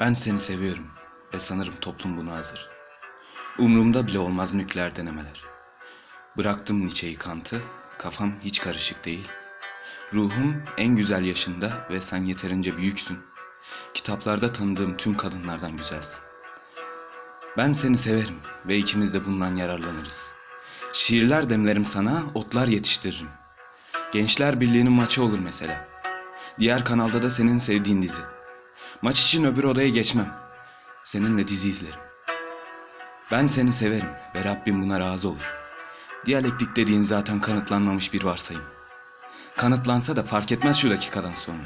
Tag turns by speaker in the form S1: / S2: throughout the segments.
S1: Ben seni seviyorum ve sanırım toplum buna hazır. Umrumda bile olmaz nükleer denemeler. Bıraktım Nietzsche'yi Kant'ı, kafam hiç karışık değil. Ruhum en güzel yaşında ve sen yeterince büyüksün. Kitaplarda tanıdığım tüm kadınlardan güzelsin. Ben seni severim ve ikimiz de bundan yararlanırız. Şiirler demlerim sana, otlar yetiştiririm. Gençler Birliği'nin maçı olur mesela. Diğer kanalda da senin sevdiğin dizi. Maç için öbür odaya geçmem. Seninle dizi izlerim. Ben seni severim ve Rabbim buna razı olur. Diyalektik dediğin zaten kanıtlanmamış bir varsayım. Kanıtlansa da fark etmez şu dakikadan sonra.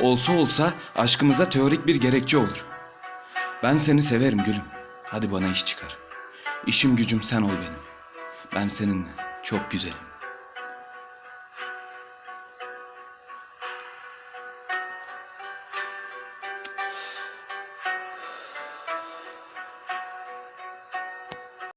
S1: Olsa olsa aşkımıza teorik bir gerekçe olur. Ben seni severim gülüm. Hadi bana iş çıkar. İşim gücüm sen ol benim. Ben seninle çok güzelim.